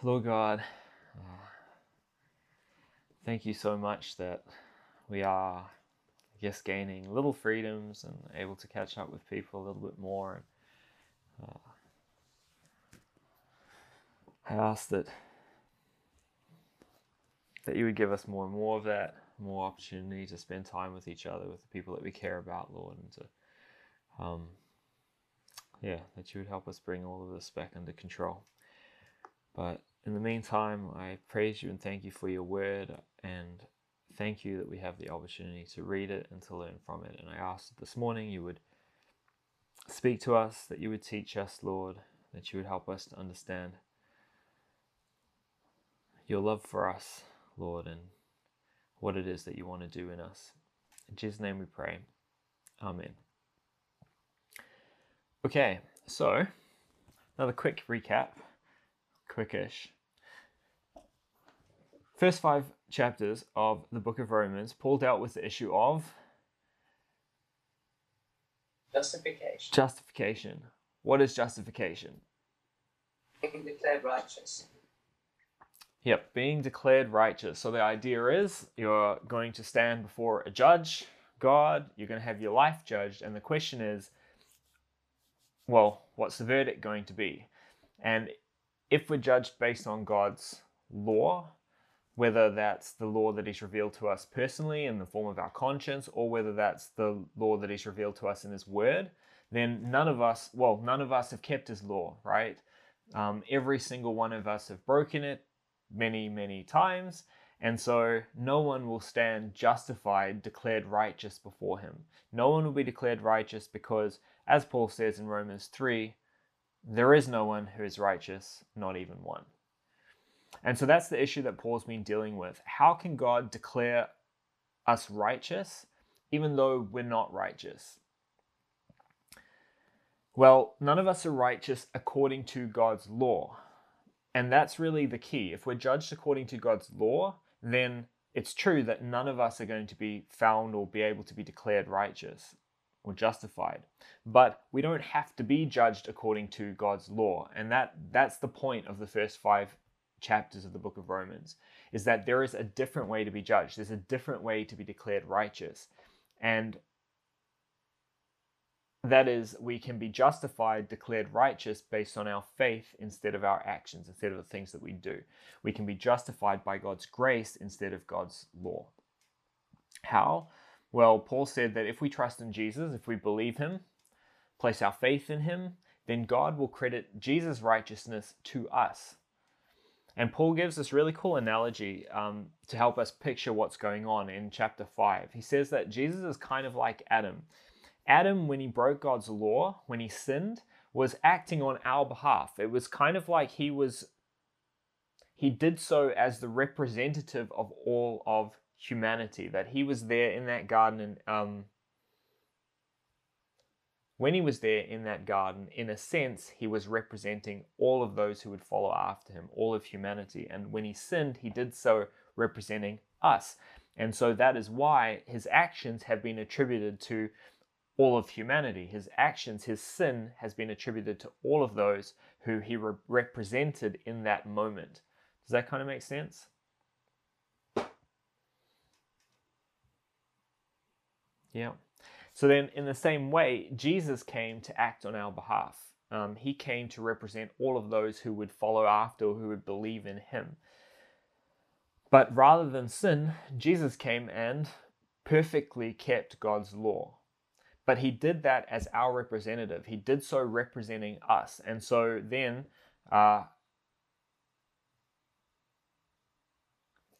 Lord God, thank you so much that we are, I guess, gaining little freedoms and able to catch up with people a little bit more. And, uh, I ask that that you would give us more and more of that, more opportunity to spend time with each other, with the people that we care about, Lord, and to, um, yeah, that you would help us bring all of this back under control. But in the meantime, I praise you and thank you for your word, and thank you that we have the opportunity to read it and to learn from it. And I ask that this morning you would speak to us, that you would teach us, Lord, that you would help us to understand your love for us, Lord, and what it is that you want to do in us. In Jesus' name we pray. Amen. Okay, so another quick recap, quickish. First five chapters of the book of Romans, Paul dealt with the issue of Justification. justification. What is justification? Being declared righteous. Yep, being declared righteous. So the idea is you're going to stand before a judge, God, you're going to have your life judged, and the question is, well, what's the verdict going to be? And if we're judged based on God's law, whether that's the law that is revealed to us personally in the form of our conscience, or whether that's the law that is revealed to us in His Word, then none of us, well, none of us have kept His law, right? Um, every single one of us have broken it many, many times. And so no one will stand justified, declared righteous before him. No one will be declared righteous because, as Paul says in Romans 3, there is no one who is righteous, not even one. And so that's the issue that Paul's been dealing with. How can God declare us righteous even though we're not righteous? Well, none of us are righteous according to God's law. And that's really the key. If we're judged according to God's law, then it's true that none of us are going to be found or be able to be declared righteous or justified. But we don't have to be judged according to God's law. And that that's the point of the first 5 chapters of the book of Romans is that there is a different way to be judged. There's a different way to be declared righteous. And that is, we can be justified, declared righteous based on our faith instead of our actions, instead of the things that we do. We can be justified by God's grace instead of God's law. How? Well, Paul said that if we trust in Jesus, if we believe Him, place our faith in Him, then God will credit Jesus' righteousness to us. And Paul gives this really cool analogy um, to help us picture what's going on in chapter 5. He says that Jesus is kind of like Adam. Adam, when he broke God's law, when he sinned, was acting on our behalf. It was kind of like he was, he did so as the representative of all of humanity, that he was there in that garden and, um, when he was there in that garden, in a sense, he was representing all of those who would follow after him, all of humanity. And when he sinned, he did so representing us. And so that is why his actions have been attributed to all of humanity. His actions, his sin has been attributed to all of those who he re- represented in that moment. Does that kind of make sense? Yeah. So then, in the same way, Jesus came to act on our behalf. Um, he came to represent all of those who would follow after, who would believe in him. But rather than sin, Jesus came and perfectly kept God's law. But he did that as our representative. He did so representing us. And so then, uh,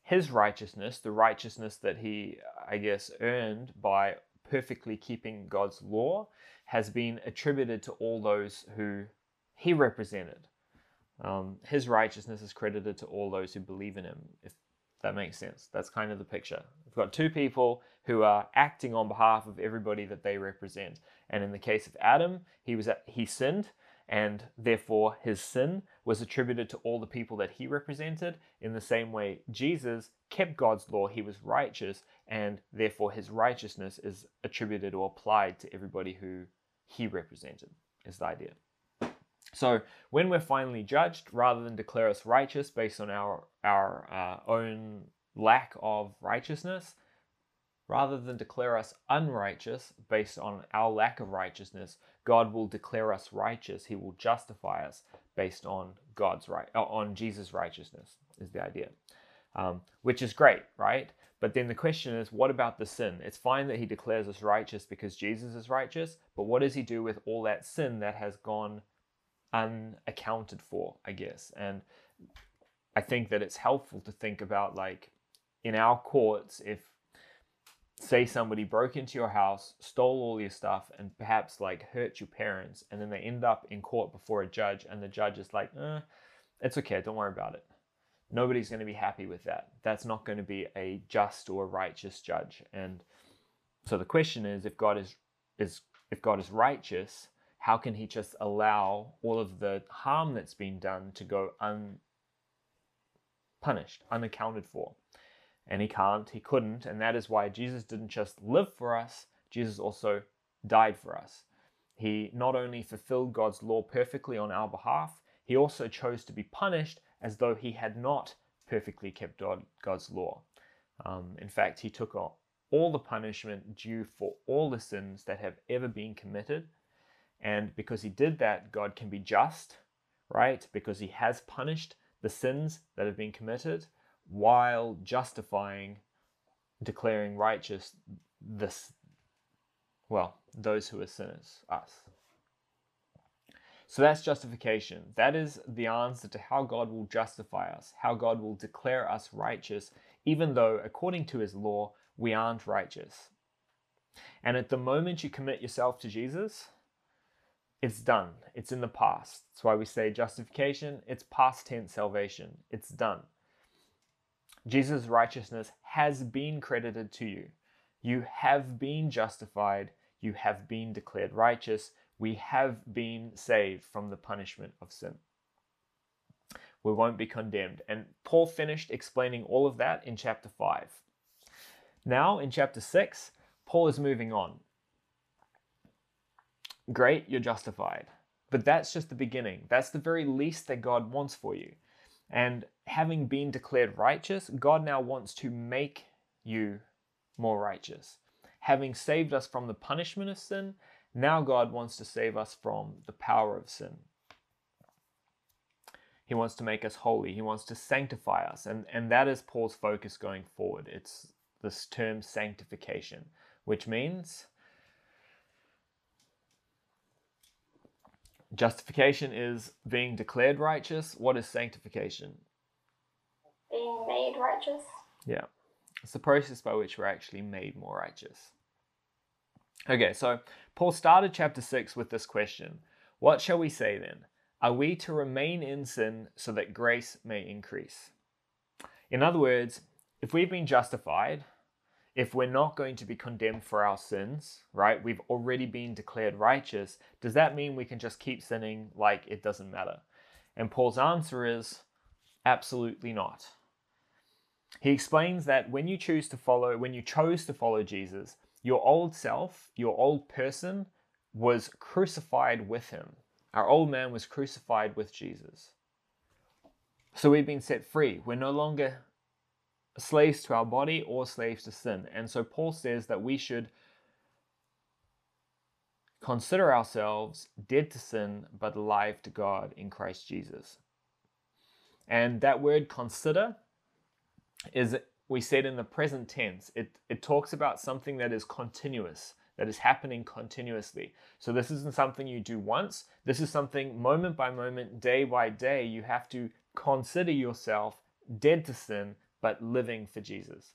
his righteousness, the righteousness that he, I guess, earned by perfectly keeping God's law, has been attributed to all those who he represented. Um, his righteousness is credited to all those who believe in him, if that makes sense. That's kind of the picture. We've got two people who are acting on behalf of everybody that they represent. And in the case of Adam, he was he sinned, and therefore his sin was attributed to all the people that he represented. In the same way, Jesus kept God's law, he was righteous, and therefore his righteousness is attributed or applied to everybody who he represented, is the idea. So when we're finally judged, rather than declare us righteous based on our our uh, own lack of righteousness, rather than declare us unrighteous based on our lack of righteousness, God will declare us righteous. He will justify us based on God's right, uh, on Jesus' righteousness. Is the idea, um, which is great, right? But then the question is, what about the sin? It's fine that He declares us righteous because Jesus is righteous, but what does He do with all that sin that has gone unaccounted for? I guess, and I think that it's helpful to think about like in our courts if say somebody broke into your house, stole all your stuff, and perhaps like hurt your parents, and then they end up in court before a judge, and the judge is like, eh, it's okay, don't worry about it. Nobody's going to be happy with that. That's not going to be a just or righteous judge. And so the question is, if God is is if God is righteous, how can He just allow all of the harm that's been done to go unpunished, unaccounted for? And he can't, he couldn't, and that is why Jesus didn't just live for us, Jesus also died for us. He not only fulfilled God's law perfectly on our behalf, he also chose to be punished as though he had not perfectly kept God's law. Um, in fact, he took all the punishment due for all the sins that have ever been committed. And because he did that, God can be just, right? Because he has punished the sins that have been committed while justifying declaring righteous this well those who are sinners us. So that's justification. That is the answer to how god will justify us how god will declare us righteous even though according to his law we aren't righteous. And at the moment you commit yourself to jesus it's done. It's in the past. That's why we say justification it's past tense salvation. It's done Jesus' righteousness has been credited to you. You have been justified. You have been declared righteous. We have been saved from the punishment of sin. We won't be condemned. And Paul finished explaining all of that in chapter 5. Now, in chapter 6, Paul is moving on. Great, you're justified. But that's just the beginning. That's the very least that God wants for you. And having been declared righteous, God now wants to make you more righteous. Having saved us from the punishment of sin, now God wants to save us from the power of sin. He wants to make us holy. He wants to sanctify us. And, and that is Paul's focus going forward. It's this term sanctification, which means Justification is being declared righteous. What is sanctification? Being made righteous. Yeah. It's the process by which we're actually made more righteous. Okay, so Paul started chapter 6 with this question What shall we say then? Are we to remain in sin so that grace may increase? In other words, if we've been justified, if we're not going to be condemned for our sins, right? We've already been declared righteous. Does that mean we can just keep sinning like it doesn't matter? And Paul's answer is absolutely not. He explains that when you choose to follow, when you chose to follow Jesus, your old self, your old person, was crucified with him. Our old man was crucified with Jesus. So we've been set free. We're no longer slaves to our body or slaves to sin. And so Paul says that we should consider ourselves dead to sin but alive to God in Christ Jesus. And that word consider is we said in the present tense. It it talks about something that is continuous, that is happening continuously. So this isn't something you do once. This is something moment by moment, day by day, you have to consider yourself dead to sin but living for Jesus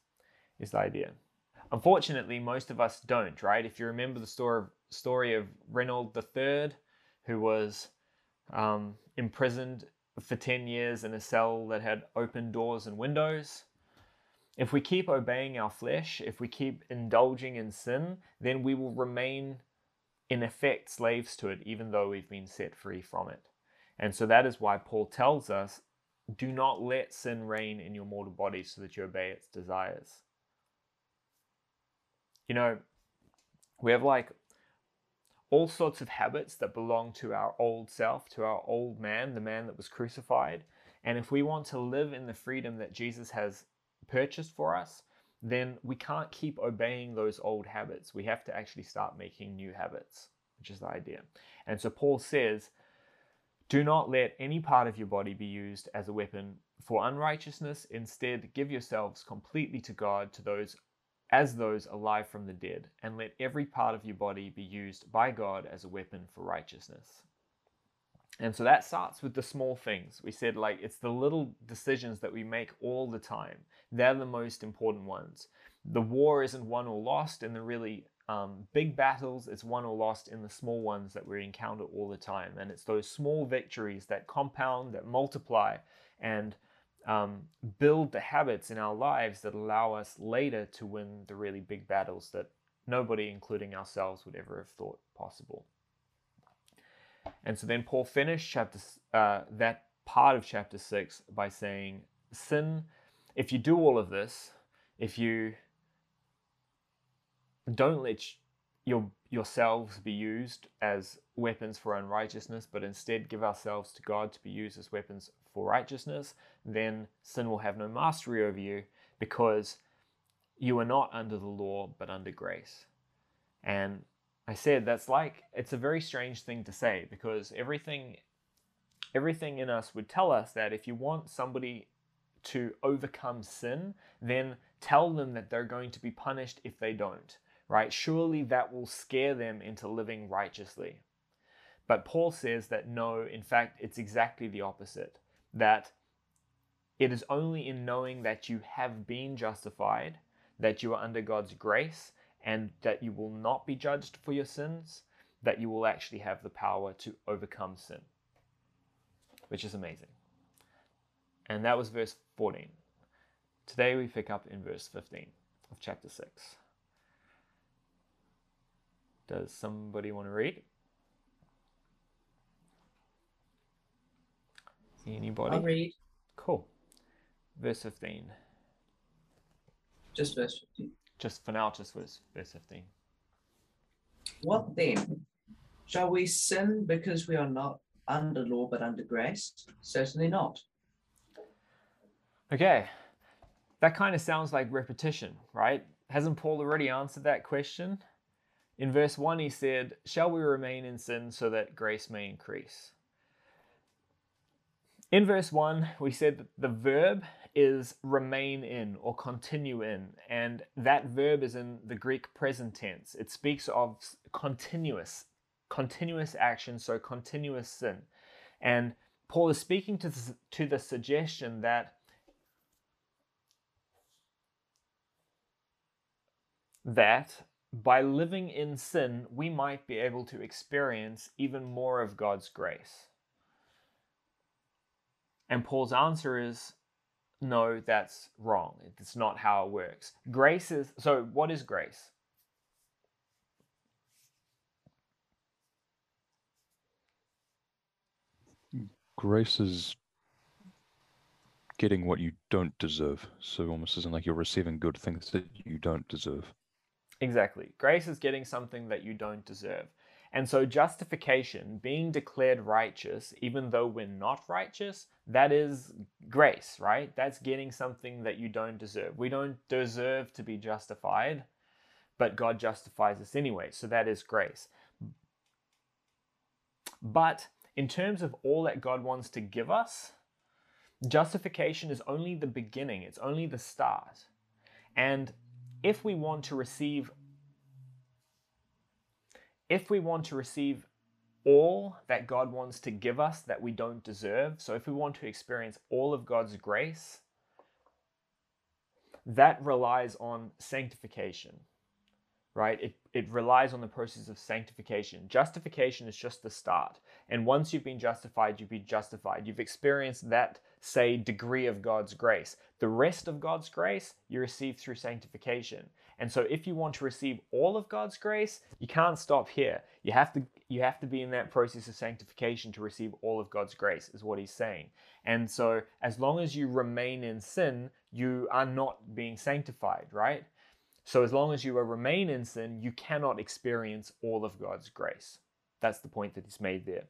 is the idea. Unfortunately, most of us don't, right? If you remember the story of, story of Reinhold III, who was um, imprisoned for 10 years in a cell that had open doors and windows. If we keep obeying our flesh, if we keep indulging in sin, then we will remain, in effect, slaves to it, even though we've been set free from it. And so that is why Paul tells us do not let sin reign in your mortal body so that you obey its desires. You know, we have like all sorts of habits that belong to our old self, to our old man, the man that was crucified. And if we want to live in the freedom that Jesus has purchased for us, then we can't keep obeying those old habits. We have to actually start making new habits, which is the idea. And so Paul says, do not let any part of your body be used as a weapon for unrighteousness. Instead, give yourselves completely to God, to those as those alive from the dead, and let every part of your body be used by God as a weapon for righteousness. And so that starts with the small things. We said, like, it's the little decisions that we make all the time. They're the most important ones. The war isn't won or lost in the really um, big battles, it's won or lost in the small ones that we encounter all the time. And it's those small victories that compound, that multiply, and um, build the habits in our lives that allow us later to win the really big battles that nobody, including ourselves, would ever have thought possible. And so then Paul finished chapter uh, that part of chapter six by saying, "Sin. If you do all of this, if you don't let your yourselves be used as weapons for unrighteousness, but instead give ourselves to God to be used as weapons for righteousness, then sin will have no mastery over you because you are not under the law but under grace. And I said that's like it's a very strange thing to say because everything everything in us would tell us that if you want somebody to overcome sin, then tell them that they're going to be punished if they don't, right? Surely that will scare them into living righteously. But Paul says that no, in fact, it's exactly the opposite. That it is only in knowing that you have been justified, that you are under God's grace, and that you will not be judged for your sins, that you will actually have the power to overcome sin, which is amazing. And that was verse 14. Today we pick up in verse 15 of chapter 6. Does somebody want to read? Anybody? I'll read Cool. Verse 15. just verse 15. Just for now, just verse, verse 15. What then? Shall we sin because we are not under law but under grace? Certainly not. Okay, that kind of sounds like repetition, right? Hasn't Paul already answered that question? In verse 1, he said, Shall we remain in sin so that grace may increase? In verse 1, we said that the verb is remain in or continue in, and that verb is in the Greek present tense. It speaks of continuous, continuous action, so continuous sin. And Paul is speaking to the, to the suggestion that that by living in sin, we might be able to experience even more of God's grace. And Paul's answer is no, that's wrong. It's not how it works. Grace is so, what is grace? Grace is getting what you don't deserve. So almost isn't like you're receiving good things that you don't deserve. Exactly. Grace is getting something that you don't deserve. And so, justification, being declared righteous, even though we're not righteous, that is grace, right? That's getting something that you don't deserve. We don't deserve to be justified, but God justifies us anyway. So, that is grace. But in terms of all that God wants to give us, justification is only the beginning, it's only the start. And if we want to receive if we want to receive all that God wants to give us that we don't deserve, so if we want to experience all of God's grace, that relies on sanctification, right? It, it relies on the process of sanctification. Justification is just the start. And once you've been justified, you've been justified. You've experienced that, say, degree of God's grace. The rest of God's grace you receive through sanctification. And so if you want to receive all of God's grace, you can't stop here. You have to you have to be in that process of sanctification to receive all of God's grace is what he's saying. And so as long as you remain in sin, you are not being sanctified, right? So as long as you remain in sin, you cannot experience all of God's grace. that's the point that he's made there.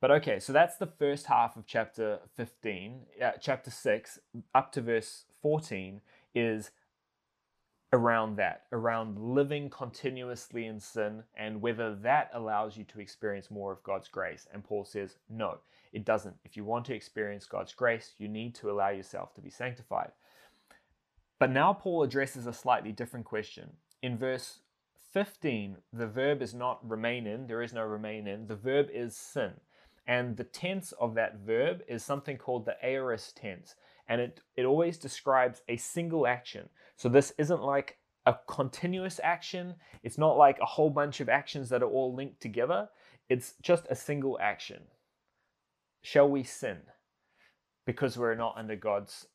But okay, so that's the first half of chapter 15. Uh, chapter 6, up to verse 14, is around that, around living continuously in sin and whether that allows you to experience more of God's grace. And Paul says, no, it doesn't. If you want to experience God's grace, you need to allow yourself to be sanctified. But now Paul addresses a slightly different question. In verse 15, the verb is not remain in, there is no remain in, the verb is sin. And the tense of that verb is something called the aorist tense. And it, it always describes a single action. So this isn't like a continuous action. It's not like a whole bunch of actions that are all linked together. It's just a single action. Shall we sin? Because we're not under God's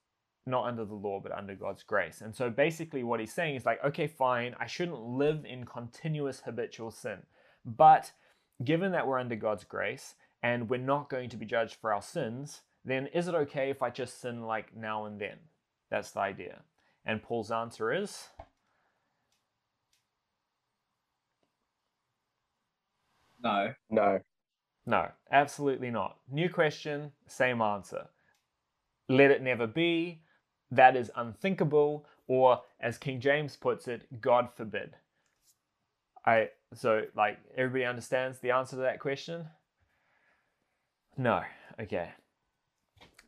not under the law, but under God's grace. And so basically, what he's saying is like, okay, fine, I shouldn't live in continuous habitual sin. But given that we're under God's grace and we're not going to be judged for our sins, then is it okay if I just sin like now and then? That's the idea. And Paul's answer is No. No. no, absolutely not. New question, same answer. Let it never be. That is unthinkable, or as King James puts it, God forbid. I so like everybody understands the answer to that question? No. Okay.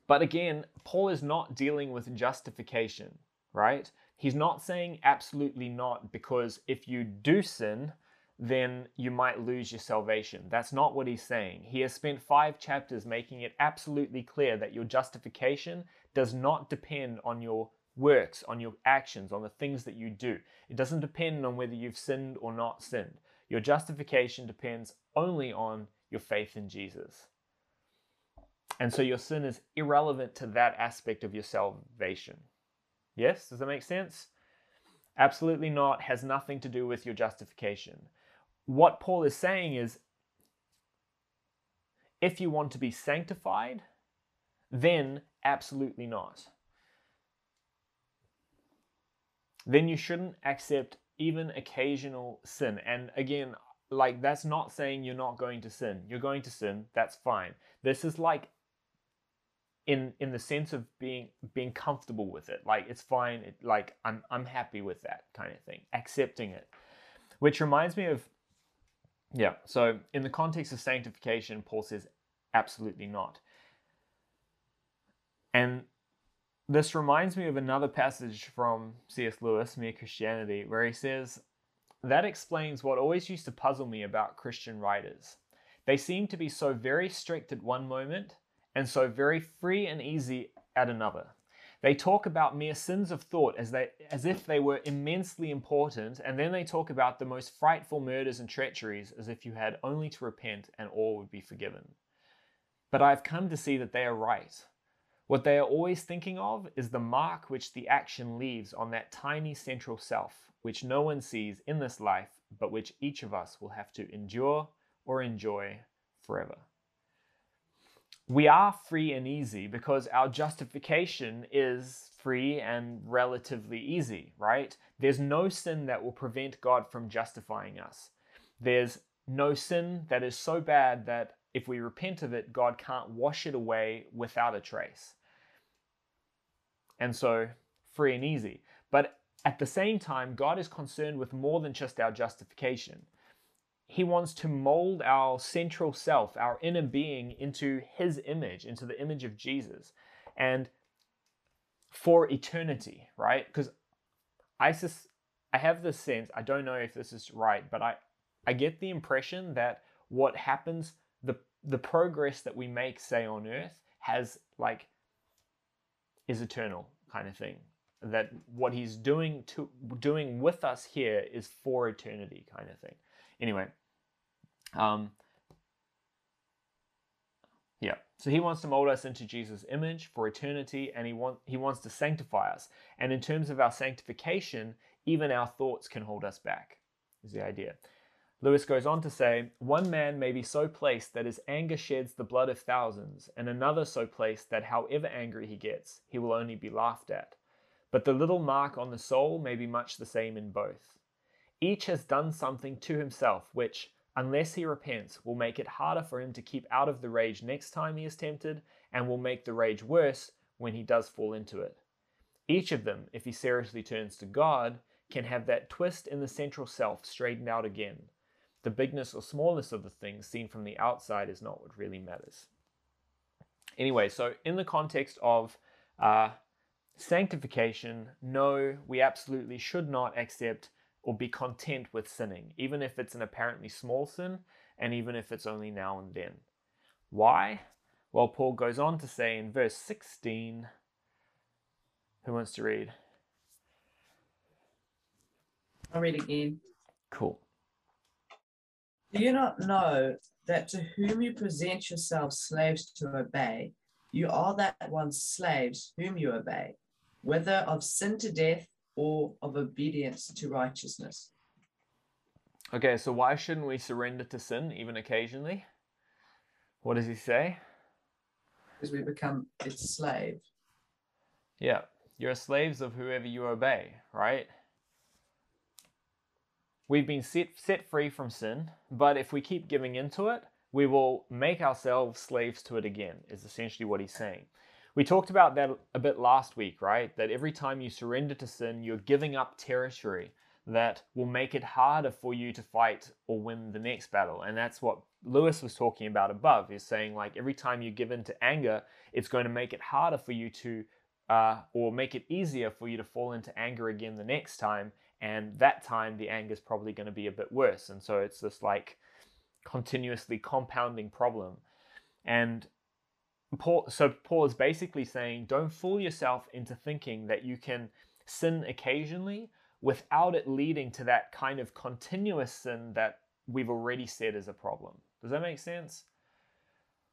But again, Paul is not dealing with justification, right? He's not saying absolutely not because if you do sin, then you might lose your salvation. That's not what he's saying. He has spent five chapters making it absolutely clear that your justification does not depend on your works, on your actions, on the things that you do. It doesn't depend on whether you've sinned or not sinned. Your justification depends only on your faith in Jesus. And so your sin is irrelevant to that aspect of your salvation. Yes? Does that make sense? Absolutely not. Has nothing to do with your justification. What Paul is saying is if you want to be sanctified, then absolutely not. Then you shouldn't accept even occasional sin. And again, like that's not saying you're not going to sin. You're going to sin, that's fine. This is like in in the sense of being being comfortable with it. Like it's fine it, like i'm i'm happy with that kind of thing accepting it. Which reminds me of yeah so in the context of sanctification paul says absolutely not. And this reminds me of another passage from cs lewis mere christianity where he says that explains what always used to puzzle me about christian writers. They seem to be so very strict at one moment and so very free and easy at another. They talk about mere sins of thought as, they, as if they were immensely important, and then they talk about the most frightful murders and treacheries as if you had only to repent and all would be forgiven. But I have come to see that they are right. What they are always thinking of is the mark which the action leaves on that tiny central self, which no one sees in this life, but which each of us will have to endure or enjoy forever we are free and easy because our justification is free and relatively easy, right? There's no sin that will prevent God from justifying us. There's no sin that is so bad that if we repent of it, God can't wash it away without a trace. And so, free and easy. But at the same time, God is concerned with more than just our justification. He wants to mold our central self, our inner being, into His image, into the image of Jesus, and for eternity, right? Because I, sus- I have this sense, I don't know if this is right, but I, I get the impression that what happens, the, the progress that we make, say, on earth, has like, is eternal kind of thing. That what he's doing to doing with us here is for eternity kind of thing. Anyway, um, yeah. So he wants to mold us into Jesus' image for eternity, and he want he wants to sanctify us. And in terms of our sanctification, even our thoughts can hold us back. Is the idea. Lewis goes on to say, One man may be so placed that his anger sheds the blood of thousands, and another so placed that however angry he gets, he will only be laughed at. But the little mark on the soul may be much the same in both. Each has done something to himself which, unless he repents, will make it harder for him to keep out of the rage next time he is tempted, and will make the rage worse when he does fall into it. Each of them, if he seriously turns to God, can have that twist in the central self straightened out again. The bigness or smallness of the thing seen from the outside is not what really matters. Anyway, so in the context of uh, sanctification, no, we absolutely should not accept or be content with sinning, even if it's an apparently small sin and even if it's only now and then. Why? Well, Paul goes on to say in verse 16, who wants to read? I'll read again. Cool. Do you not know that to whom you present yourselves slaves to obey, you are that one's slaves whom you obey, whether of sin to death or of obedience to righteousness? Okay, so why shouldn't we surrender to sin even occasionally? What does he say? Because we become its slave. Yeah, you're slaves of whoever you obey, right? We've been set, set free from sin, but if we keep giving into it, we will make ourselves slaves to it again, is essentially what he's saying. We talked about that a bit last week, right? That every time you surrender to sin, you're giving up territory that will make it harder for you to fight or win the next battle. And that's what Lewis was talking about above, is saying like every time you give in to anger, it's going to make it harder for you to, uh, or make it easier for you to fall into anger again the next time. And that time, the anger is probably going to be a bit worse. And so it's this like continuously compounding problem. And Paul, so Paul is basically saying, don't fool yourself into thinking that you can sin occasionally without it leading to that kind of continuous sin that we've already said is a problem. Does that make sense?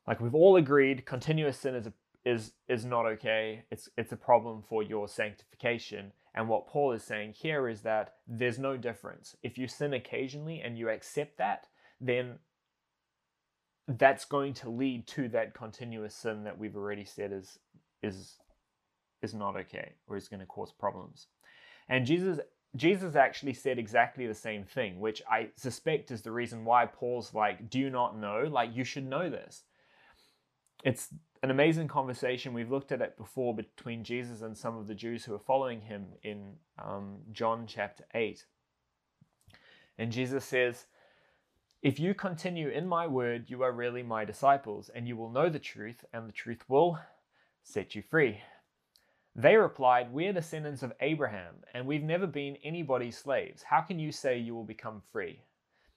Like we've all agreed, continuous sin is a, is is not okay. It's it's a problem for your sanctification. And what Paul is saying here is that there's no difference. If you sin occasionally and you accept that, then that's going to lead to that continuous sin that we've already said is is is not okay or is going to cause problems. And Jesus Jesus actually said exactly the same thing, which I suspect is the reason why Paul's like, "Do you not know? Like you should know this." It's an amazing conversation. We've looked at it before between Jesus and some of the Jews who are following him in um, John chapter 8. And Jesus says, If you continue in my word, you are really my disciples, and you will know the truth, and the truth will set you free. They replied, We're descendants of Abraham, and we've never been anybody's slaves. How can you say you will become free?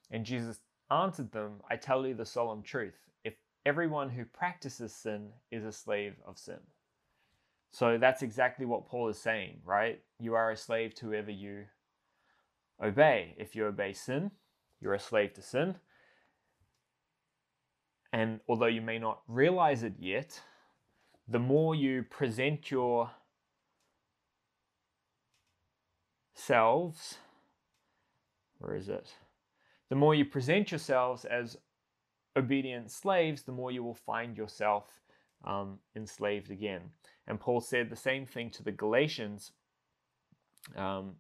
And Jesus answered them, I tell you the solemn truth. If everyone who practices sin is a slave of sin. So that's exactly what Paul is saying, right? You are a slave to whoever you obey. If you obey sin, you're a slave to sin. And although you may not realize it yet, the more you present your selves, where is it? The more you present yourselves as obedient slaves, the more you will find yourself um, enslaved again. And Paul said the same thing to the Galatians. Um,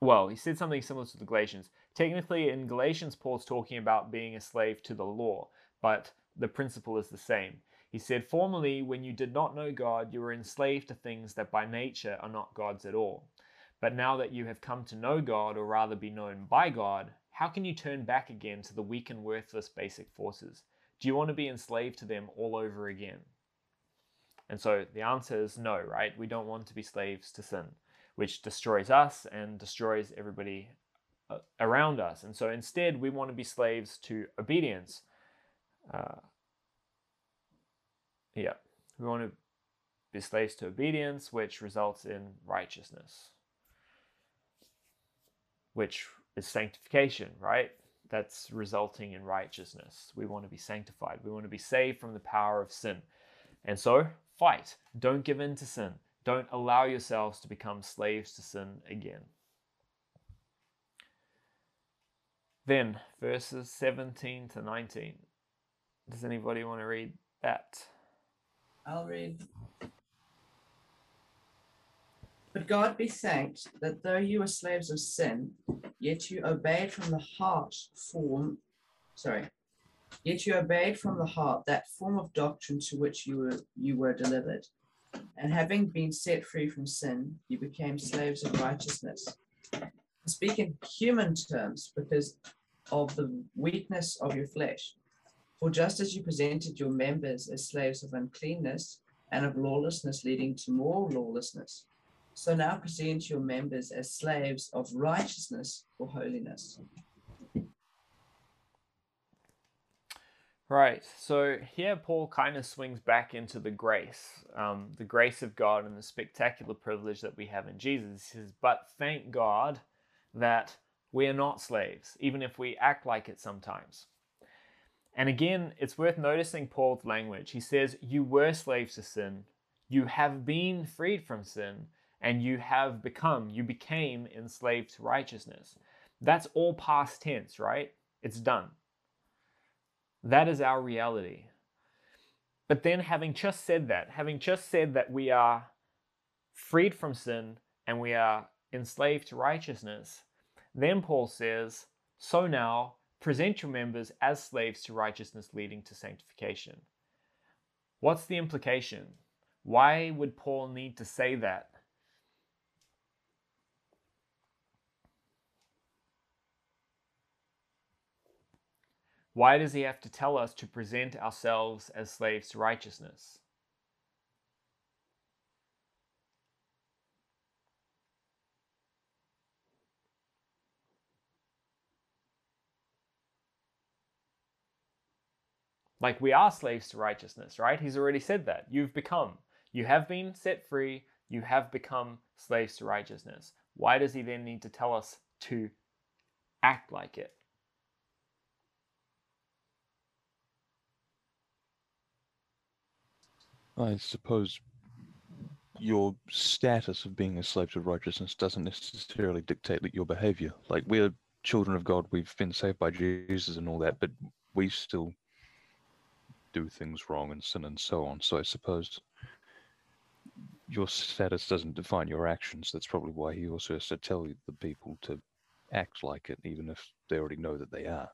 well, he said something similar to the Galatians. Technically, in Galatians, Paul's talking about being a slave to the law, but the principle is the same. He said, Formerly, when you did not know God, you were enslaved to things that by nature are not God's at all. But now that you have come to know God, or rather be known by God, how can you turn back again to the weak and worthless basic forces? Do you want to be enslaved to them all over again? And so the answer is no, right? We don't want to be slaves to sin, which destroys us and destroys everybody uh, around us. And so instead, we want to be slaves to obedience. Uh, yeah, we want to be slaves to obedience, which results in righteousness, which is sanctification, right? That's resulting in righteousness. We want to be sanctified. We want to be saved from the power of sin. And so, fight. Don't give in to sin. Don't allow yourselves to become slaves to sin again. Then, verses 17 to 19. Does anybody want to read that? I'll read. But God be thanked that though you were slaves of sin, yet you obeyed from the heart form, sorry, yet you obeyed from the heart that form of doctrine to which you were you were delivered. And having been set free from sin, you became slaves of righteousness. I speak in human terms because of the weakness of your flesh. For just as you presented your members as slaves of uncleanness and of lawlessness, leading to more lawlessness, so now present your members as slaves of righteousness for holiness. Right. So here Paul kind of swings back into the grace, um, the grace of God and the spectacular privilege that we have in Jesus. He says, But thank God that we are not slaves, even if we act like it sometimes. And again, it's worth noticing Paul's language. He says, You were slaves to sin, you have been freed from sin, and you have become, you became enslaved to righteousness. That's all past tense, right? It's done. That is our reality. But then, having just said that, having just said that we are freed from sin and we are enslaved to righteousness, then Paul says, So now present your members as slaves to righteousness leading to sanctification. What's the implication? Why would Paul need to say that? Why does he have to tell us to present ourselves as slaves to righteousness? Like we are slaves to righteousness, right? He's already said that. You've become, you have been set free, you have become slaves to righteousness. Why does he then need to tell us to act like it? I suppose your status of being a slave to righteousness doesn't necessarily dictate that your behavior. Like we're children of God, we've been saved by Jesus and all that, but we still do things wrong and sin and so on. So I suppose your status doesn't define your actions. That's probably why he also has to tell the people to act like it, even if they already know that they are.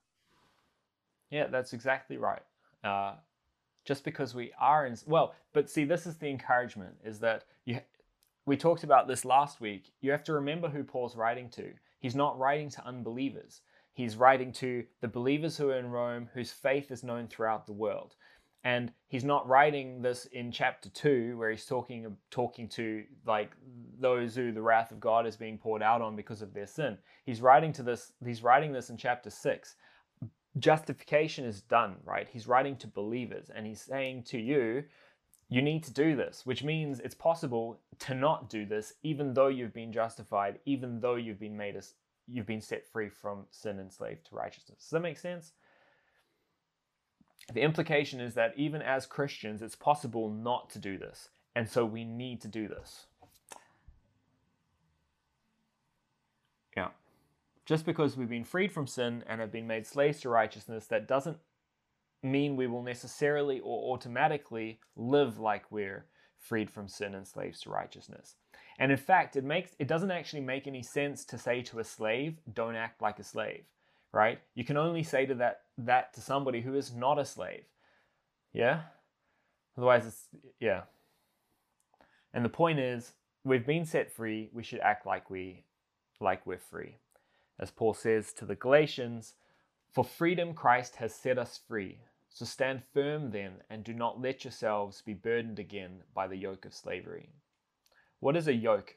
Yeah, that's exactly right. Uh, just because we are in well but see this is the encouragement is that you we talked about this last week. You have to remember who paul's writing to. He's not writing to unbelievers. He's writing to the believers who are in rome whose faith is known throughout the world. And he's not writing this in chapter 2 where he's talking talking to like those who the wrath of god is being poured out on because of their sin. He's writing to this he's writing this in chapter 6 justification is done, right? He's writing to believers and he's saying to you, you need to do this, which means it's possible to not do this, even though you've been justified, even though you've been made as you've been set free from sin and slave to righteousness. Does that make sense? The implication is that even as Christians, it's possible not to do this, and so we need to do this. Yeah. Just because we've been freed from sin and have been made slaves to righteousness, that doesn't mean we will necessarily or automatically live like we're freed from sin and slaves to righteousness. And in fact, it makes it doesn't actually make any sense to say to a slave, don't act like a slave, right? You can only say to that that to somebody who is not a slave. Yeah? Otherwise it's yeah. And the point is, we've been set free, we should act like we like we're free. As Paul says to the Galatians, For freedom Christ has set us free. So stand firm then, and do not let yourselves be burdened again by the yoke of slavery. What is a yoke?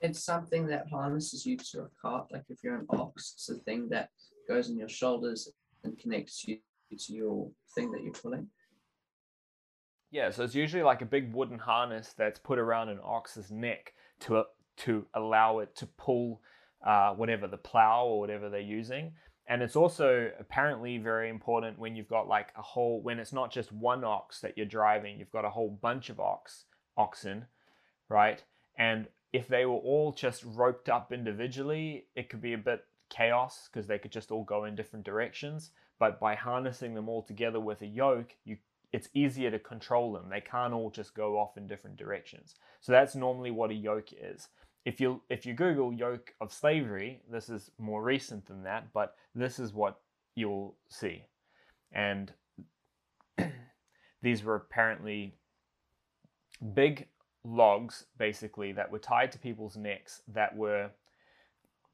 It's something that harnesses you to a cart, like if you're an ox, it's a thing that goes on your shoulders and connects you to your thing that you're pulling. Yeah, so it's usually like a big wooden harness that's put around an ox's neck to to allow it to pull uh, whatever the plow or whatever they're using. And it's also apparently very important when you've got like a whole, when it's not just one ox that you're driving, you've got a whole bunch of ox, oxen, right? And if they were all just roped up individually, it could be a bit chaos because they could just all go in different directions. But by harnessing them all together with a yoke, you it's easier to control them. They can't all just go off in different directions. So that's normally what a yoke is. If you if you Google yoke of slavery, this is more recent than that, but this is what you'll see. And these were apparently big logs, basically, that were tied to people's necks that were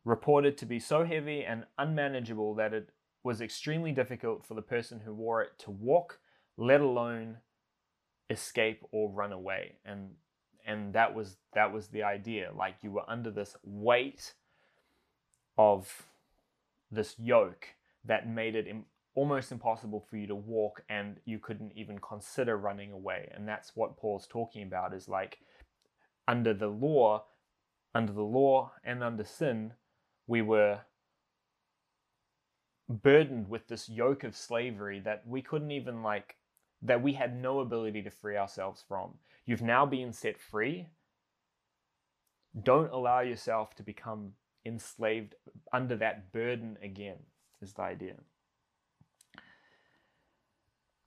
reported to be so heavy and unmanageable that it was extremely difficult for the person who wore it to walk, let alone escape or run away. And and that was that was the idea. Like you were under this weight of this yoke that made it Im- almost impossible for you to walk and you couldn't even consider running away. And that's what Paul's talking about is like under the law, under the law and under sin, we were burdened with this yoke of slavery that we couldn't even like that we had no ability to free ourselves from. You've now been set free. Don't allow yourself to become enslaved under that burden again, is the idea.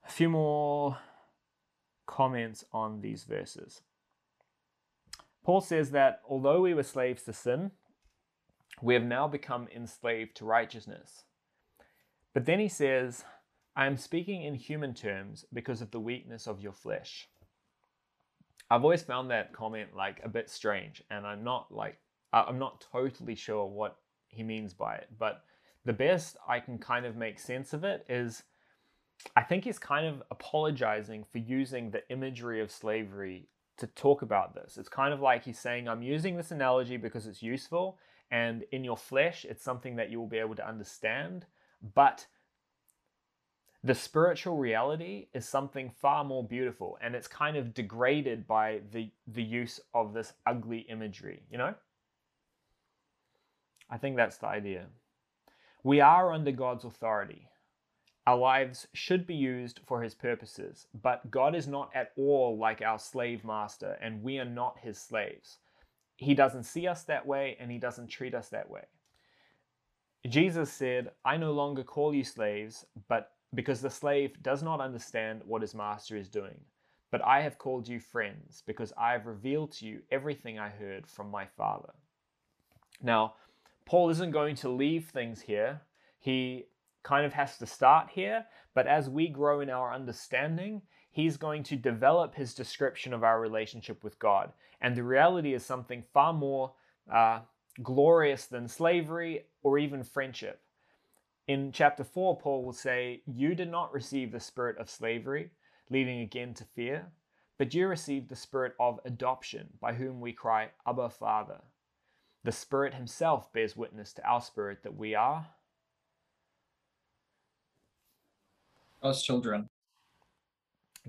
A few more comments on these verses. Paul says that although we were slaves to sin, we have now become enslaved to righteousness. But then he says, I am speaking in human terms because of the weakness of your flesh. I've always found that comment like a bit strange, and I'm not like, I'm not totally sure what he means by it, but the best I can kind of make sense of it is I think he's kind of apologizing for using the imagery of slavery to talk about this. It's kind of like he's saying, I'm using this analogy because it's useful, and in your flesh, it's something that you will be able to understand, but the spiritual reality is something far more beautiful and it's kind of degraded by the the use of this ugly imagery you know? I think that's the idea. We are under god's authority. Our lives should be used for his purposes but god is not at all like our slave master and we are not his slaves. He doesn't see us that way and he doesn't treat us that way. Jesus said i no longer call you slaves but because the slave does not understand what his master is doing. But I have called you friends, because I have revealed to you everything I heard from my Father. Now, Paul isn't going to leave things here. He kind of has to start here, but as we grow in our understanding, he's going to develop his description of our relationship with God. And the reality is something far more uh, glorious than slavery or even friendship. In chapter 4, Paul will say, You did not receive the spirit of slavery, leading again to fear, but you received the spirit of adoption, by whom we cry, Abba, Father. The Spirit Himself bears witness to our spirit that we are God's children.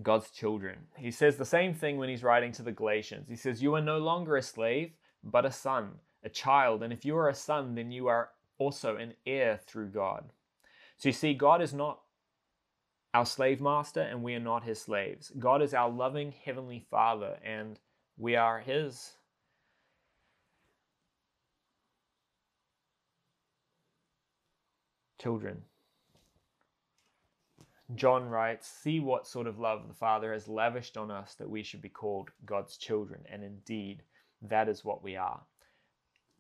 God's children. He says the same thing when he's writing to the Galatians. He says, You are no longer a slave, but a son, a child. And if you are a son, then you are also an heir through God. So you see, God is not our slave master and we are not his slaves. God is our loving heavenly Father and we are his. Children. John writes, See what sort of love the Father has lavished on us that we should be called God's children. And indeed, that is what we are.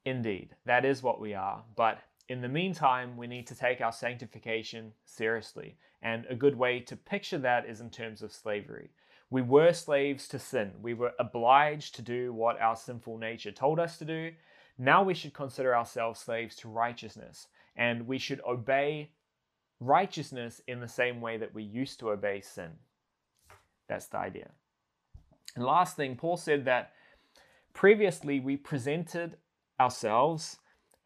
Indeed, that is what we are. But in the meantime, we need to take our sanctification seriously. And a good way to picture that is in terms of slavery. We were slaves to sin. We were obliged to do what our sinful nature told us to do. Now we should consider ourselves slaves to righteousness. And we should obey righteousness in the same way that we used to obey sin. That's the idea. And last thing, Paul said that previously we presented ourselves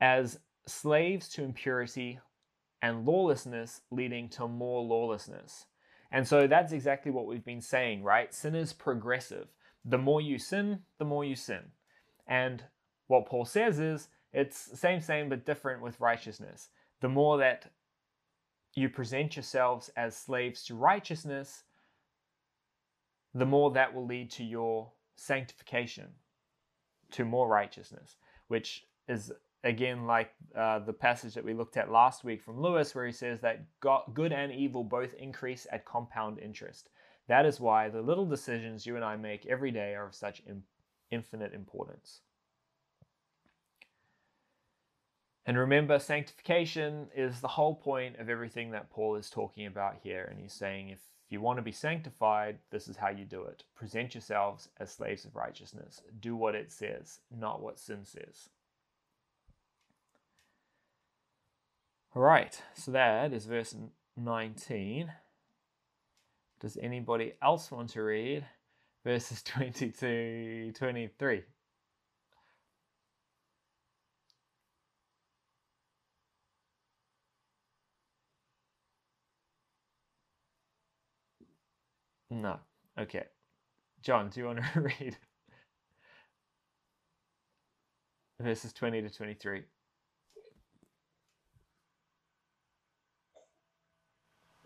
as slaves to impurity and lawlessness leading to more lawlessness. And so that's exactly what we've been saying, right? Sin is progressive. The more you sin, the more you sin. And what Paul says is it's same, same, but different with righteousness. The more that you present yourselves as slaves to righteousness, the more that will lead to your sanctification, to more righteousness, which is again like uh, the passage that we looked at last week from Lewis, where he says that good and evil both increase at compound interest. That is why the little decisions you and I make every day are of such in- infinite importance. And remember, sanctification is the whole point of everything that Paul is talking about here. And he's saying if you want to be sanctified, this is how you do it. Present yourselves as slaves of righteousness. Do what it says, not what sin says. Right, so that is verse 19. Does anybody else want to read verses 20 to 23? No. Okay. John, do you want to read verses 20 to 23?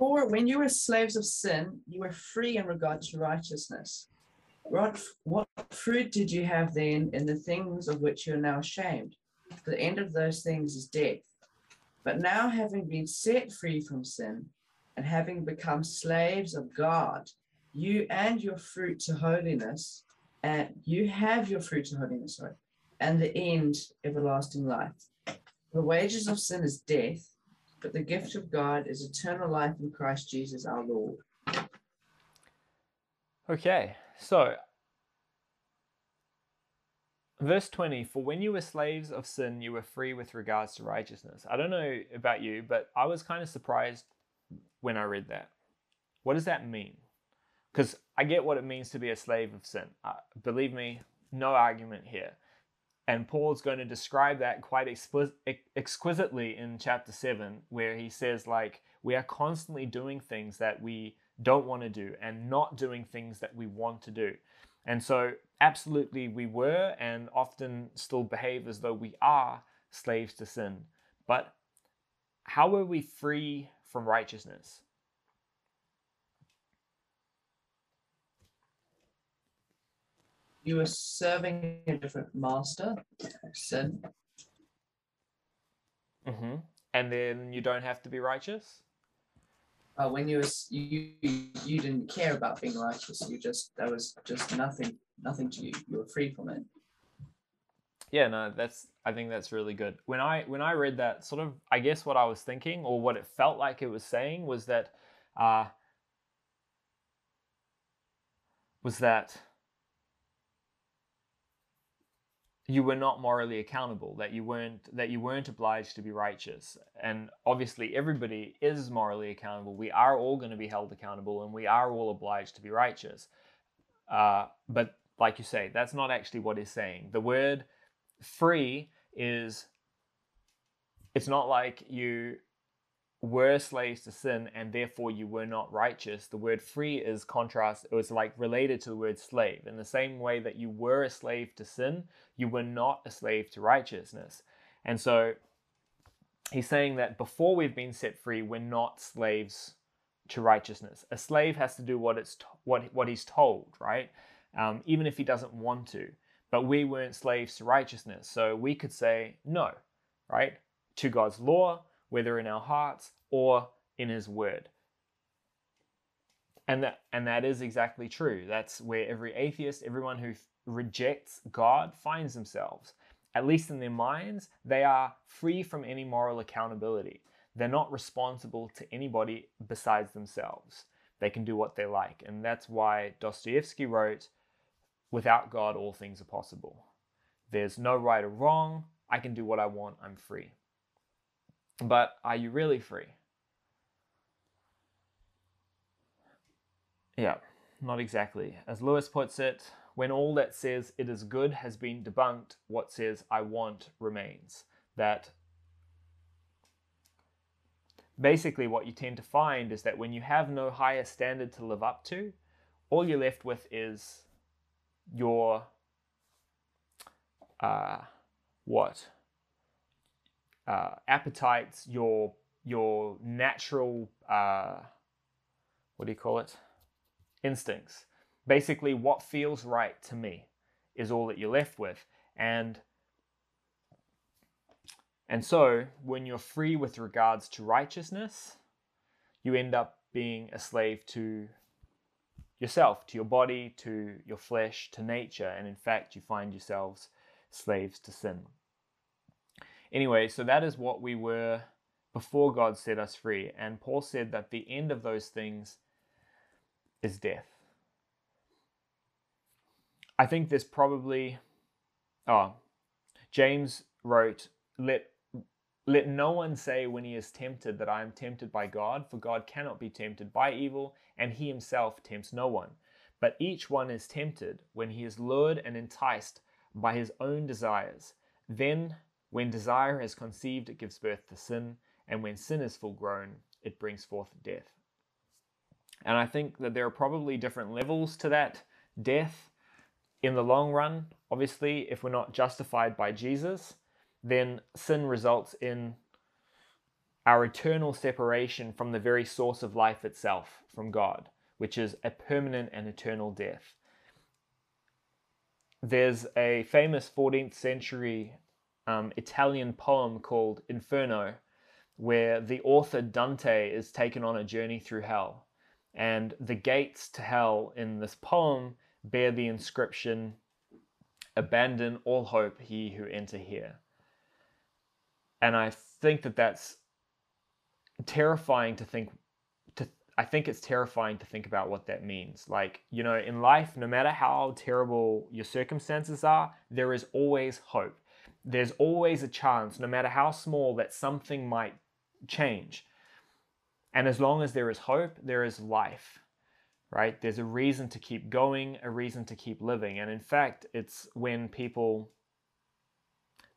For when you were slaves of sin, you were free in regard to righteousness. What, what fruit did you have then in the things of which you are now ashamed? The end of those things is death. But now, having been set free from sin and having become slaves of God, you and your fruit to holiness, and you have your fruit to holiness, sorry, and the end, everlasting life. The wages of sin is death, but the gift of God is eternal life in Christ Jesus our Lord. Okay, so verse 20 For when you were slaves of sin, you were free with regards to righteousness. I don't know about you, but I was kind of surprised when I read that. What does that mean? Because I get what it means to be a slave of sin. Uh, believe me, no argument here. And Paul's going to describe that quite exquisitely in chapter 7, where he says, like, we are constantly doing things that we don't want to do and not doing things that we want to do. And so, absolutely, we were and often still behave as though we are slaves to sin. But how were we free from righteousness? You were serving a different master, sin. Mm-hmm. And then you don't have to be righteous? Uh, when you was you you didn't care about being righteous. You just that was just nothing nothing to you. You were free from it. Yeah, no, that's I think that's really good. When I when I read that, sort of I guess what I was thinking or what it felt like it was saying was that uh was that you were not morally accountable that you weren't that you weren't obliged to be righteous. And obviously everybody is morally accountable. We are all going to be held accountable and we are all obliged to be righteous. Uh, but like you say that's not actually what he's saying. The word free is it's not like you were slaves to sin and therefore you were not righteous. The word free is contrast, it was like related to the word slave. In the same way that you were a slave to sin, you were not a slave to righteousness. And so he's saying that before we've been set free, we're not slaves to righteousness. A slave has to do what it's to- what what he's told, right? Um, even if he doesn't want to. But we weren't slaves to righteousness, so we could say no, right, to God's law whether in our hearts or in his word. And that and that is exactly true. That's where every atheist, everyone who rejects God finds themselves. At least in their minds, they are free from any moral accountability. They're not responsible to anybody besides themselves. They can do what they like. And that's why Dostoevsky wrote, Without God, all things are possible. There's no right or wrong. I can do what I want. I'm free. But are you really free? Yeah, not exactly. As Lewis puts it, when all that says it is good has been debunked, what says I want remains. That basically what you tend to find is that when you have no higher standard to live up to, all you're left with is your uh, what uh, appetites, your your natural uh, what do you call it? Instincts. Basically, what feels right to me is all that you're left with, and and so when you're free with regards to righteousness, you end up being a slave to yourself, to your body, to your flesh, to nature, and in fact, you find yourselves slaves to sin. Anyway, so that is what we were before God set us free. And Paul said that the end of those things is death. I think there's probably, oh, James wrote, let let no one say when he is tempted that I am tempted by God, for God cannot be tempted by evil, and he himself tempts no one. But each one is tempted when he is lured and enticed by his own desires. Then, when desire has conceived, it gives birth to sin, and when sin is full grown, it brings forth death. And I think that there are probably different levels to that death in the long run. Obviously, if we're not justified by Jesus, then sin results in our eternal separation from the very source of life itself, from God, which is a permanent and eternal death. There's a famous 14th century um, Italian poem called Inferno, where the author Dante is taken on a journey through hell. And the gates to hell in this poem bear the inscription, Abandon all hope, ye who enter here and I think that that's terrifying to think to I think it's terrifying to think about what that means. Like, you know, in life, no matter how terrible your circumstances are, there is always hope. There's always a chance, no matter how small, that something might change. And as long as there is hope, there is life, right? There's a reason to keep going, a reason to keep living. And in fact, it's when people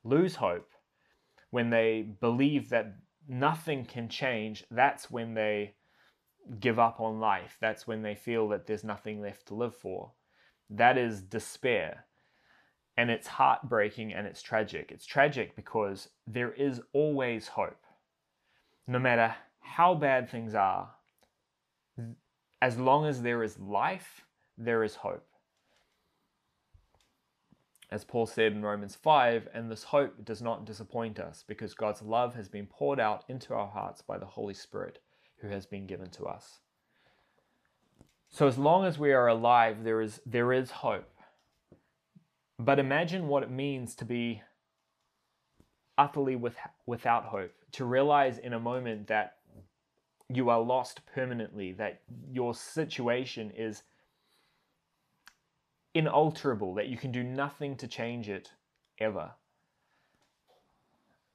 lose hope when they believe that nothing can change, that's when they give up on life. That's when they feel that there's nothing left to live for. That is despair. And it's heartbreaking and it's tragic. It's tragic because there is always hope. No matter how bad things are, as long as there is life, there is hope as Paul said in Romans 5, and this hope does not disappoint us because God's love has been poured out into our hearts by the Holy Spirit who has been given to us. So as long as we are alive, there is, there is hope. But imagine what it means to be utterly with, without hope, to realize in a moment that you are lost permanently, that your situation is inalterable, that you can do nothing to change it ever.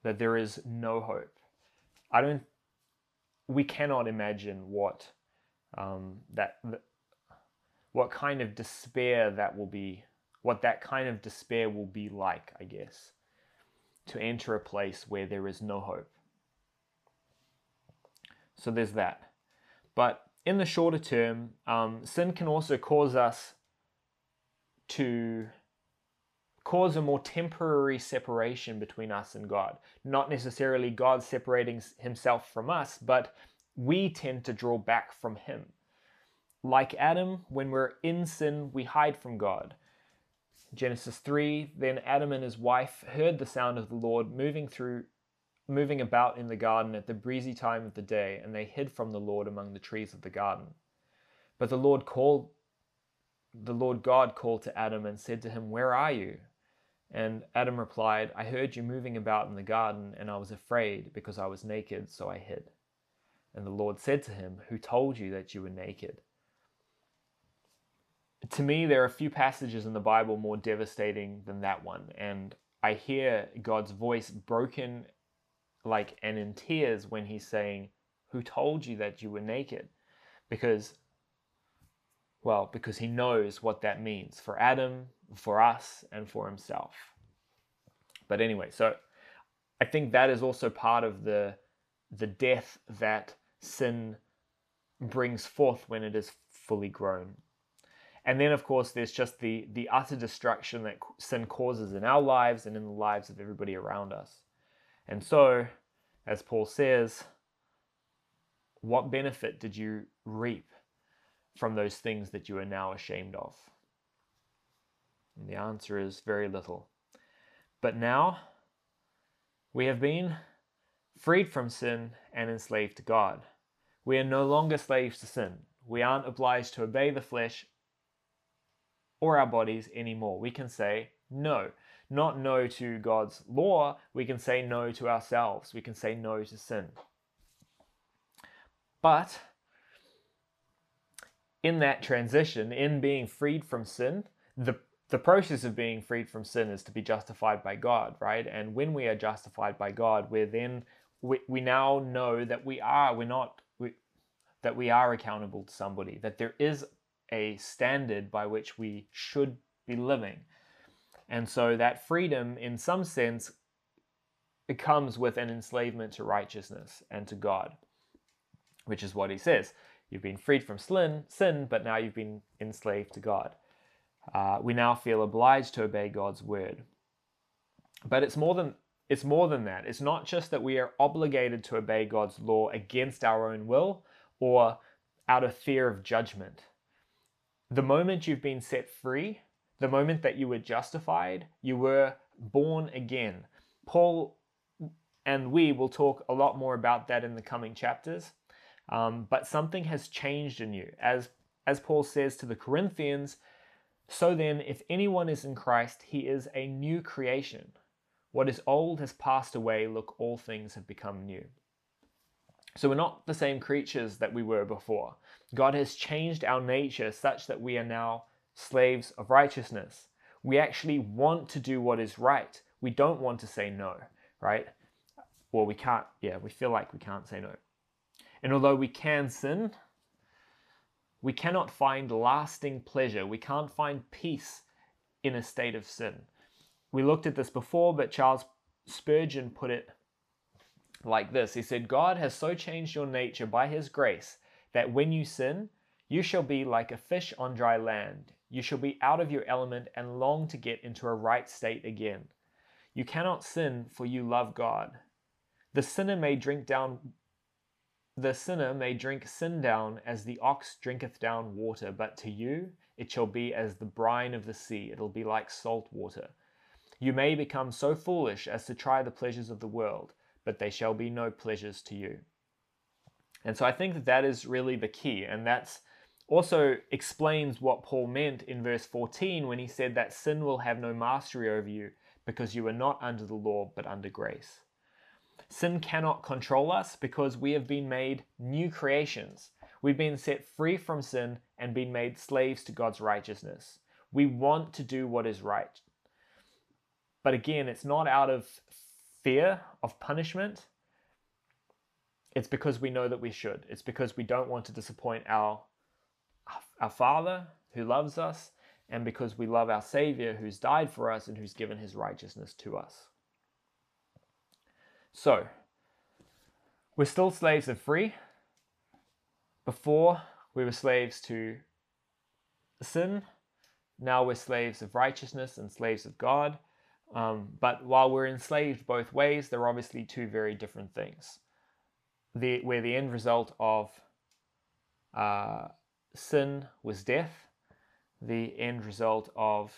That there is no hope. I don't, we cannot imagine what um, that, what kind of despair that will be, what that kind of despair will be like, I guess, to enter a place where there is no hope. So there's that. But in the shorter term, um, sin can also cause us to cause a more temporary separation between us and God. Not necessarily God separating himself from us, but we tend to draw back from him. Like Adam, when we're in sin, we hide from God. Genesis 3 Then Adam and his wife heard the sound of the Lord moving through moving about in the garden at the breezy time of the day, and they hid from the Lord among the trees of the garden. But the Lord called the Lord God called to Adam and said to him, Where are you? And Adam replied, I heard you moving about in the garden, and I was afraid because I was naked, so I hid. And the Lord said to him, Who told you that you were naked? To me, there are a few passages in the Bible more devastating than that one, and I hear God's voice broken like and in tears when he's saying, Who told you that you were naked? Because well, because he knows what that means for Adam, for us, and for himself. But anyway, so I think that is also part of the the death that sin brings forth when it is fully grown. And then of course there's just the the utter destruction that sin causes in our lives and in the lives of everybody around us. And so, as Paul says, what benefit did you reap from those things that you are now ashamed of? And the answer is very little. But now we have been freed from sin and enslaved to God. We are no longer slaves to sin. We aren't obliged to obey the flesh or our bodies anymore. We can say no. Not no to God's law, we can say no to ourselves. We can say no to sin. But in that transition, in being freed from sin, the the process of being freed from sin is to be justified by God, right? And when we are justified by God, we're then we, we now know that we are we're not we, that we are accountable to somebody, that there is a standard by which we should be living. And so that freedom in some sense it comes with an enslavement to righteousness and to God, which is what he says. You've been freed from sin, but now you've been enslaved to God. Uh, we now feel obliged to obey God's word. But it's more than it's more than that. It's not just that we are obligated to obey God's law against our own will or out of fear of judgment. The moment you've been set free, the moment that you were justified, you were born again. Paul and we will talk a lot more about that in the coming chapters. Um, but something has changed in you. As, as Paul says to the Corinthians, so then, if anyone is in Christ, he is a new creation. What is old has passed away, look, all things have become new. So we're not the same creatures that we were before. God has changed our nature such that we are now slaves of righteousness. We actually want to do what is right. We don't want to say no, right? Well, we can't, yeah, we feel like we can't say no. And although we can sin, we cannot find lasting pleasure. We can't find peace in a state of sin. We looked at this before, but Charles Spurgeon put it like this He said, God has so changed your nature by His grace that when you sin, you shall be like a fish on dry land. You shall be out of your element and long to get into a right state again. You cannot sin, for you love God. The sinner may drink down the sinner may drink sin down as the ox drinketh down water, but to you it shall be as the brine of the sea. It'll be like salt water. You may become so foolish as to try the pleasures of the world, but they shall be no pleasures to you. And so I think that that is really the key, and that's also explains what Paul meant in verse 14 when he said that sin will have no mastery over you because you are not under the law but under grace. Sin cannot control us because we have been made new creations. We've been set free from sin and been made slaves to God's righteousness. We want to do what is right. But again, it's not out of fear of punishment. It's because we know that we should. It's because we don't want to disappoint our, our Father who loves us, and because we love our Savior who's died for us and who's given his righteousness to us. So, we're still slaves of free. Before, we were slaves to sin. Now we're slaves of righteousness and slaves of God. Um, but while we're enslaved both ways, they're obviously two very different things. The, where the end result of uh, sin was death, the end result of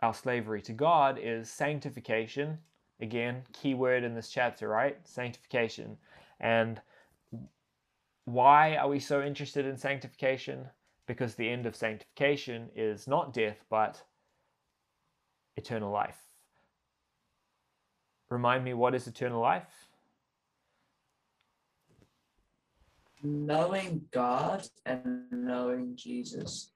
our slavery to God is sanctification. Again, key word in this chapter, right? Sanctification. And why are we so interested in sanctification? Because the end of sanctification is not death, but eternal life. Remind me, what is eternal life? Knowing God and knowing Jesus.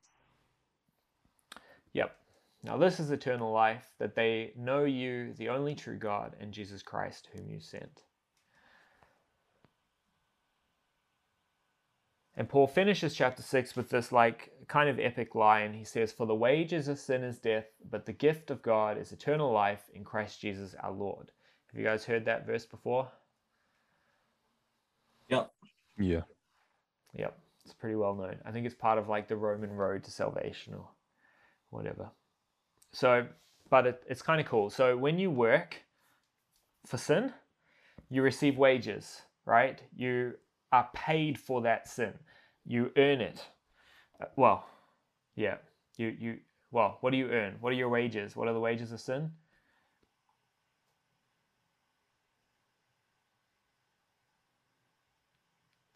Yep. Now, this is eternal life, that they know you, the only true God, and Jesus Christ, whom you sent. And Paul finishes chapter 6 with this, like, kind of epic line. He says, For the wages of sin is death, but the gift of God is eternal life in Christ Jesus our Lord. Have you guys heard that verse before? Yep. Yeah. Yep. It's pretty well known. I think it's part of like the Roman road to salvation or whatever. So, but it, it's kind of cool. So when you work for sin, you receive wages, right? You are paid for that sin. You earn it. Uh, well, yeah. You you well, what do you earn? What are your wages? What are the wages of sin?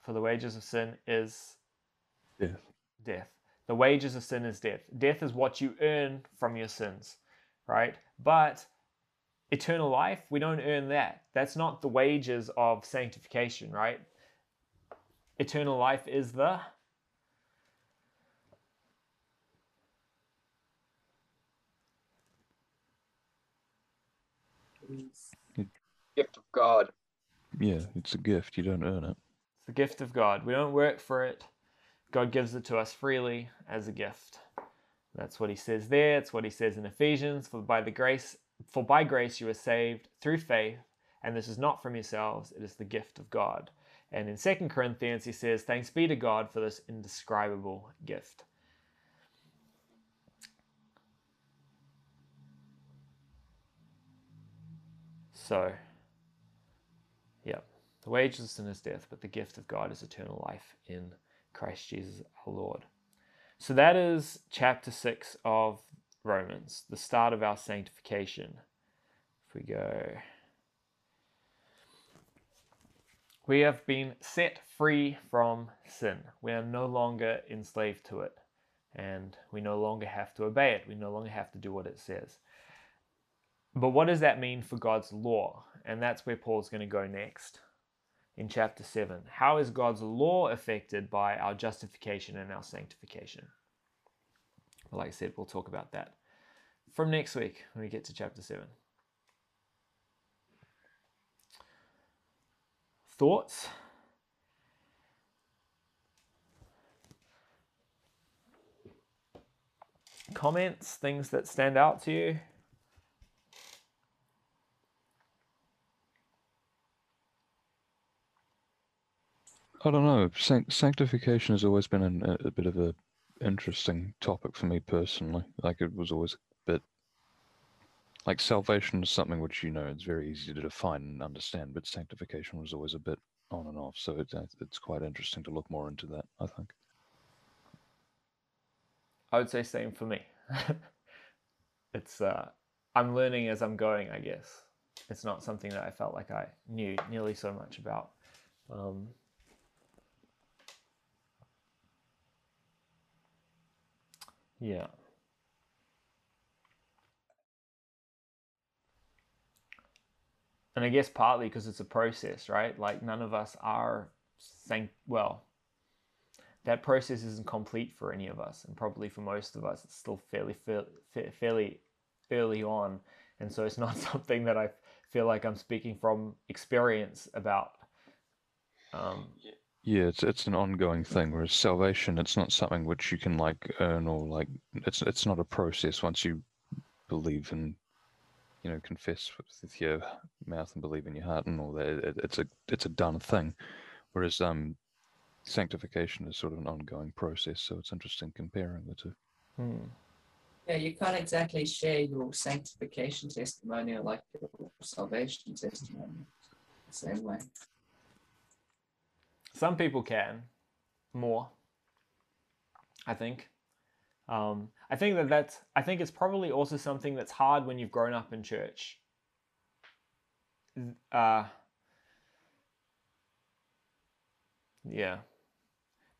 For the wages of sin is Death. death. The wages of sin is death. Death is what you earn from your sins, right? But eternal life, we don't earn that. That's not the wages of sanctification, right? Eternal life is the Gift of God. Yeah, it's a gift. You don't earn it. It's the gift of God. We don't work for it. God gives it to us freely as a gift. That's what he says there. It's what he says in Ephesians. For by the grace, for by grace you are saved through faith, and this is not from yourselves, it is the gift of God. And in 2 Corinthians he says, Thanks be to God for this indescribable gift. So, yeah, the wages of sin is death, but the gift of God is eternal life in Christ Jesus our Lord. So that is chapter 6 of Romans, the start of our sanctification. If we go. We have been set free from sin. We are no longer enslaved to it. And we no longer have to obey it. We no longer have to do what it says. But what does that mean for God's law? And that's where Paul's going to go next in chapter 7. How is God's law affected by our justification and our sanctification? Well, Like I said, we'll talk about that from next week when we get to chapter 7. Thoughts? Comments? Things that stand out to you? I don't know. Sanctification has always been an, a, bit of a interesting topic for me personally. Like it was always a bit like salvation is something which you know it's very easy to define and understand, but sanctification was always a bit on and off. So it, uh, it's quite interesting to look more into that. I think. I would say same for me. it's uh, I'm learning as I'm going, I guess. It's not something that I felt like I knew nearly so much about. Um, yeah. And I guess partly because it's a process, right? Like none of us are sanct well, that process isn't complete for any of us, and probably for most of us, it's still fairly fairly early on, and so it's not something that I feel like I'm speaking from experience about. Um, Yeah, it's it's an ongoing thing. Whereas salvation, it's not something which you can like earn or like it's it's not a process. Once you believe and you know confess with your mouth and believe in your heart and all that, it, it's a it's a done thing. Whereas um, sanctification is sort of an ongoing process. So it's interesting comparing the two. hmm. Yeah, you can't exactly share your sanctification testimony like your salvation testimony. The same way. Some people can more. I think. Um, I think that that's. I think it's probably also something that's hard when you've grown up in church. Uh, yeah,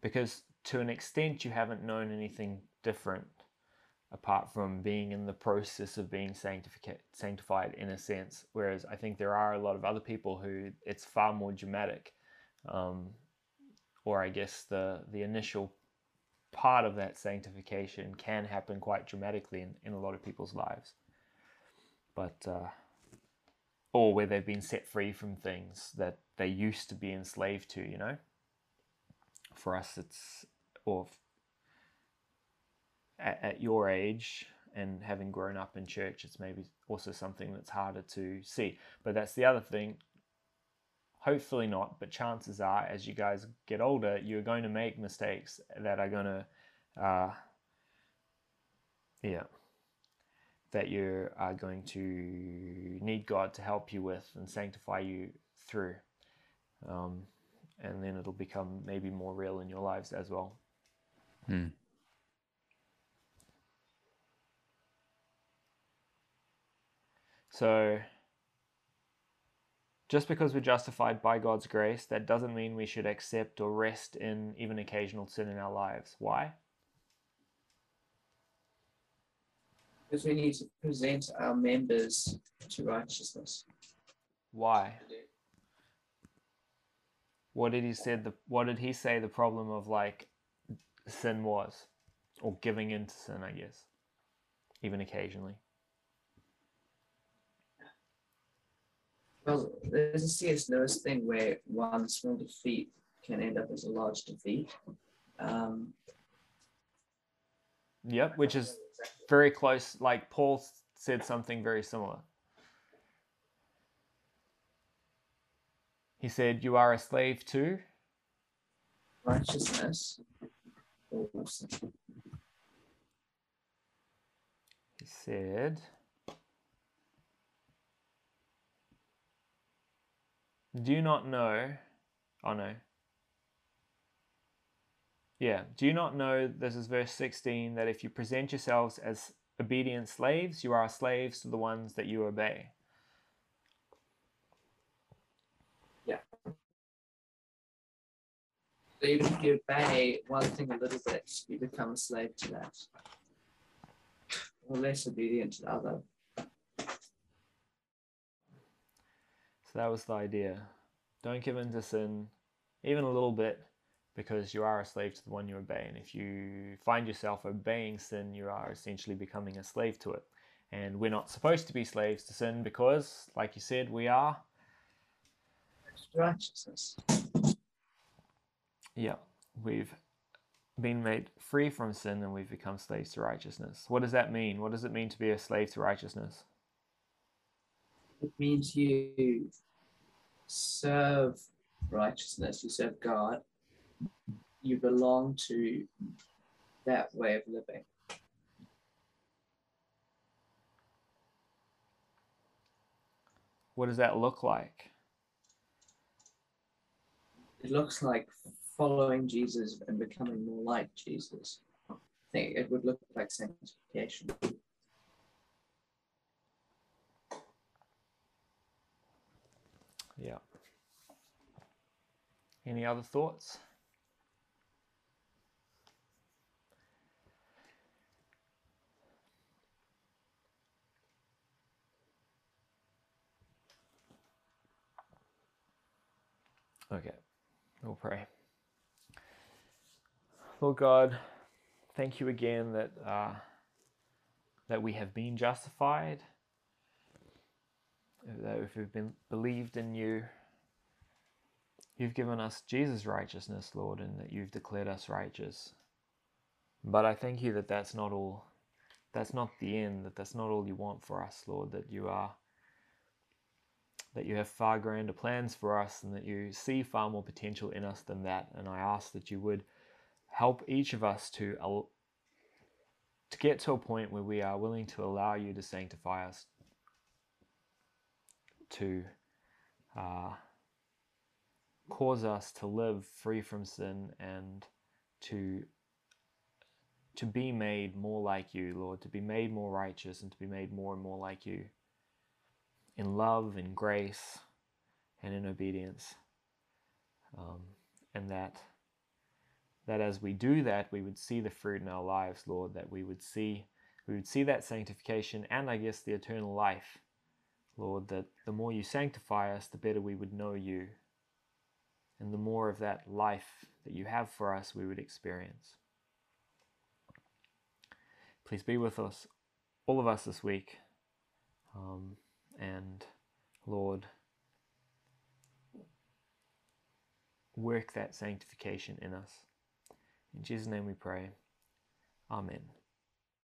because to an extent you haven't known anything different apart from being in the process of being sanctified in a sense. Whereas I think there are a lot of other people who it's far more dramatic um, or I guess the the initial part of that sanctification can happen quite dramatically in, in a lot of people's lives. But uh, or where they've been set free from things that they used to be enslaved to, you know. For us, it's or at, at your age and having grown up in church, it's maybe also something that's harder to see. But that's the other thing hopefully not but chances are as you guys get older you're going to make mistakes that are going to uh, yeah that you are going to need god to help you with and sanctify you through um, and then it'll become maybe more real in your lives as well Hmm. so Just because we're justified by God's grace, that doesn't mean we should accept or rest in even occasional sin in our lives. Why? Because we need to present our members to righteousness. Why? What did he said the what did he say the problem of like sin was? Or giving in to sin, I guess. Even occasionally. Well, there's a C.S. Lewis thing where one small defeat can end up as a large defeat. Um, Yep, which is very close. Like Paul said something very similar. He said, You are a slave to. righteousness. He said, Do you not know? Oh no. Yeah. Do you not know, this is verse 16, that if you present yourselves as obedient slaves, you are slaves to the ones that you obey? Yeah. So even if you obey one thing a little bit, you become a slave to that. Or less obedient to the other. So that was the idea. Don't give in to sin, even a little bit, because you are a slave to the one you obey. And if you find yourself obeying sin, you are essentially becoming a slave to it. And we're not supposed to be slaves to sin because, like you said, we are. Righteousness. Yeah, we've been made free from sin and we've become slaves to righteousness. What does that mean? What does it mean to be a slave to righteousness? It means you serve righteousness, you serve God, you belong to that way of living. What does that look like? It looks like following Jesus and becoming more like Jesus. I think it would look like sanctification. Yeah. Any other thoughts? Okay, we'll pray. Lord God, thank you again that uh, that we have been justified, that if we've been believed in you, you've given us Jesus' righteousness, Lord, and that you've declared us righteous. But I thank you that that's not all. That's not the end. That that's not all you want for us, Lord. That you are. That you have far grander plans for us, and that you see far more potential in us than that. And I ask that you would help each of us to to get to a point where we are willing to allow you to sanctify us, to uh, cause us to live free from sin and to to be made more like you, Lord, to be made more righteous and to be made more and more like you in love, in grace, and in obedience. Um, and that that as we do that, we would see the fruit in our lives, Lord, that we would see we would see that sanctification and I guess the eternal life. Lord, that the more you sanctify us, the better we would know you. And the more of that life that you have for us we would experience. Please be with us, all of us this week. Um, and Lord, work that sanctification in us. In Jesus' name we pray. Amen.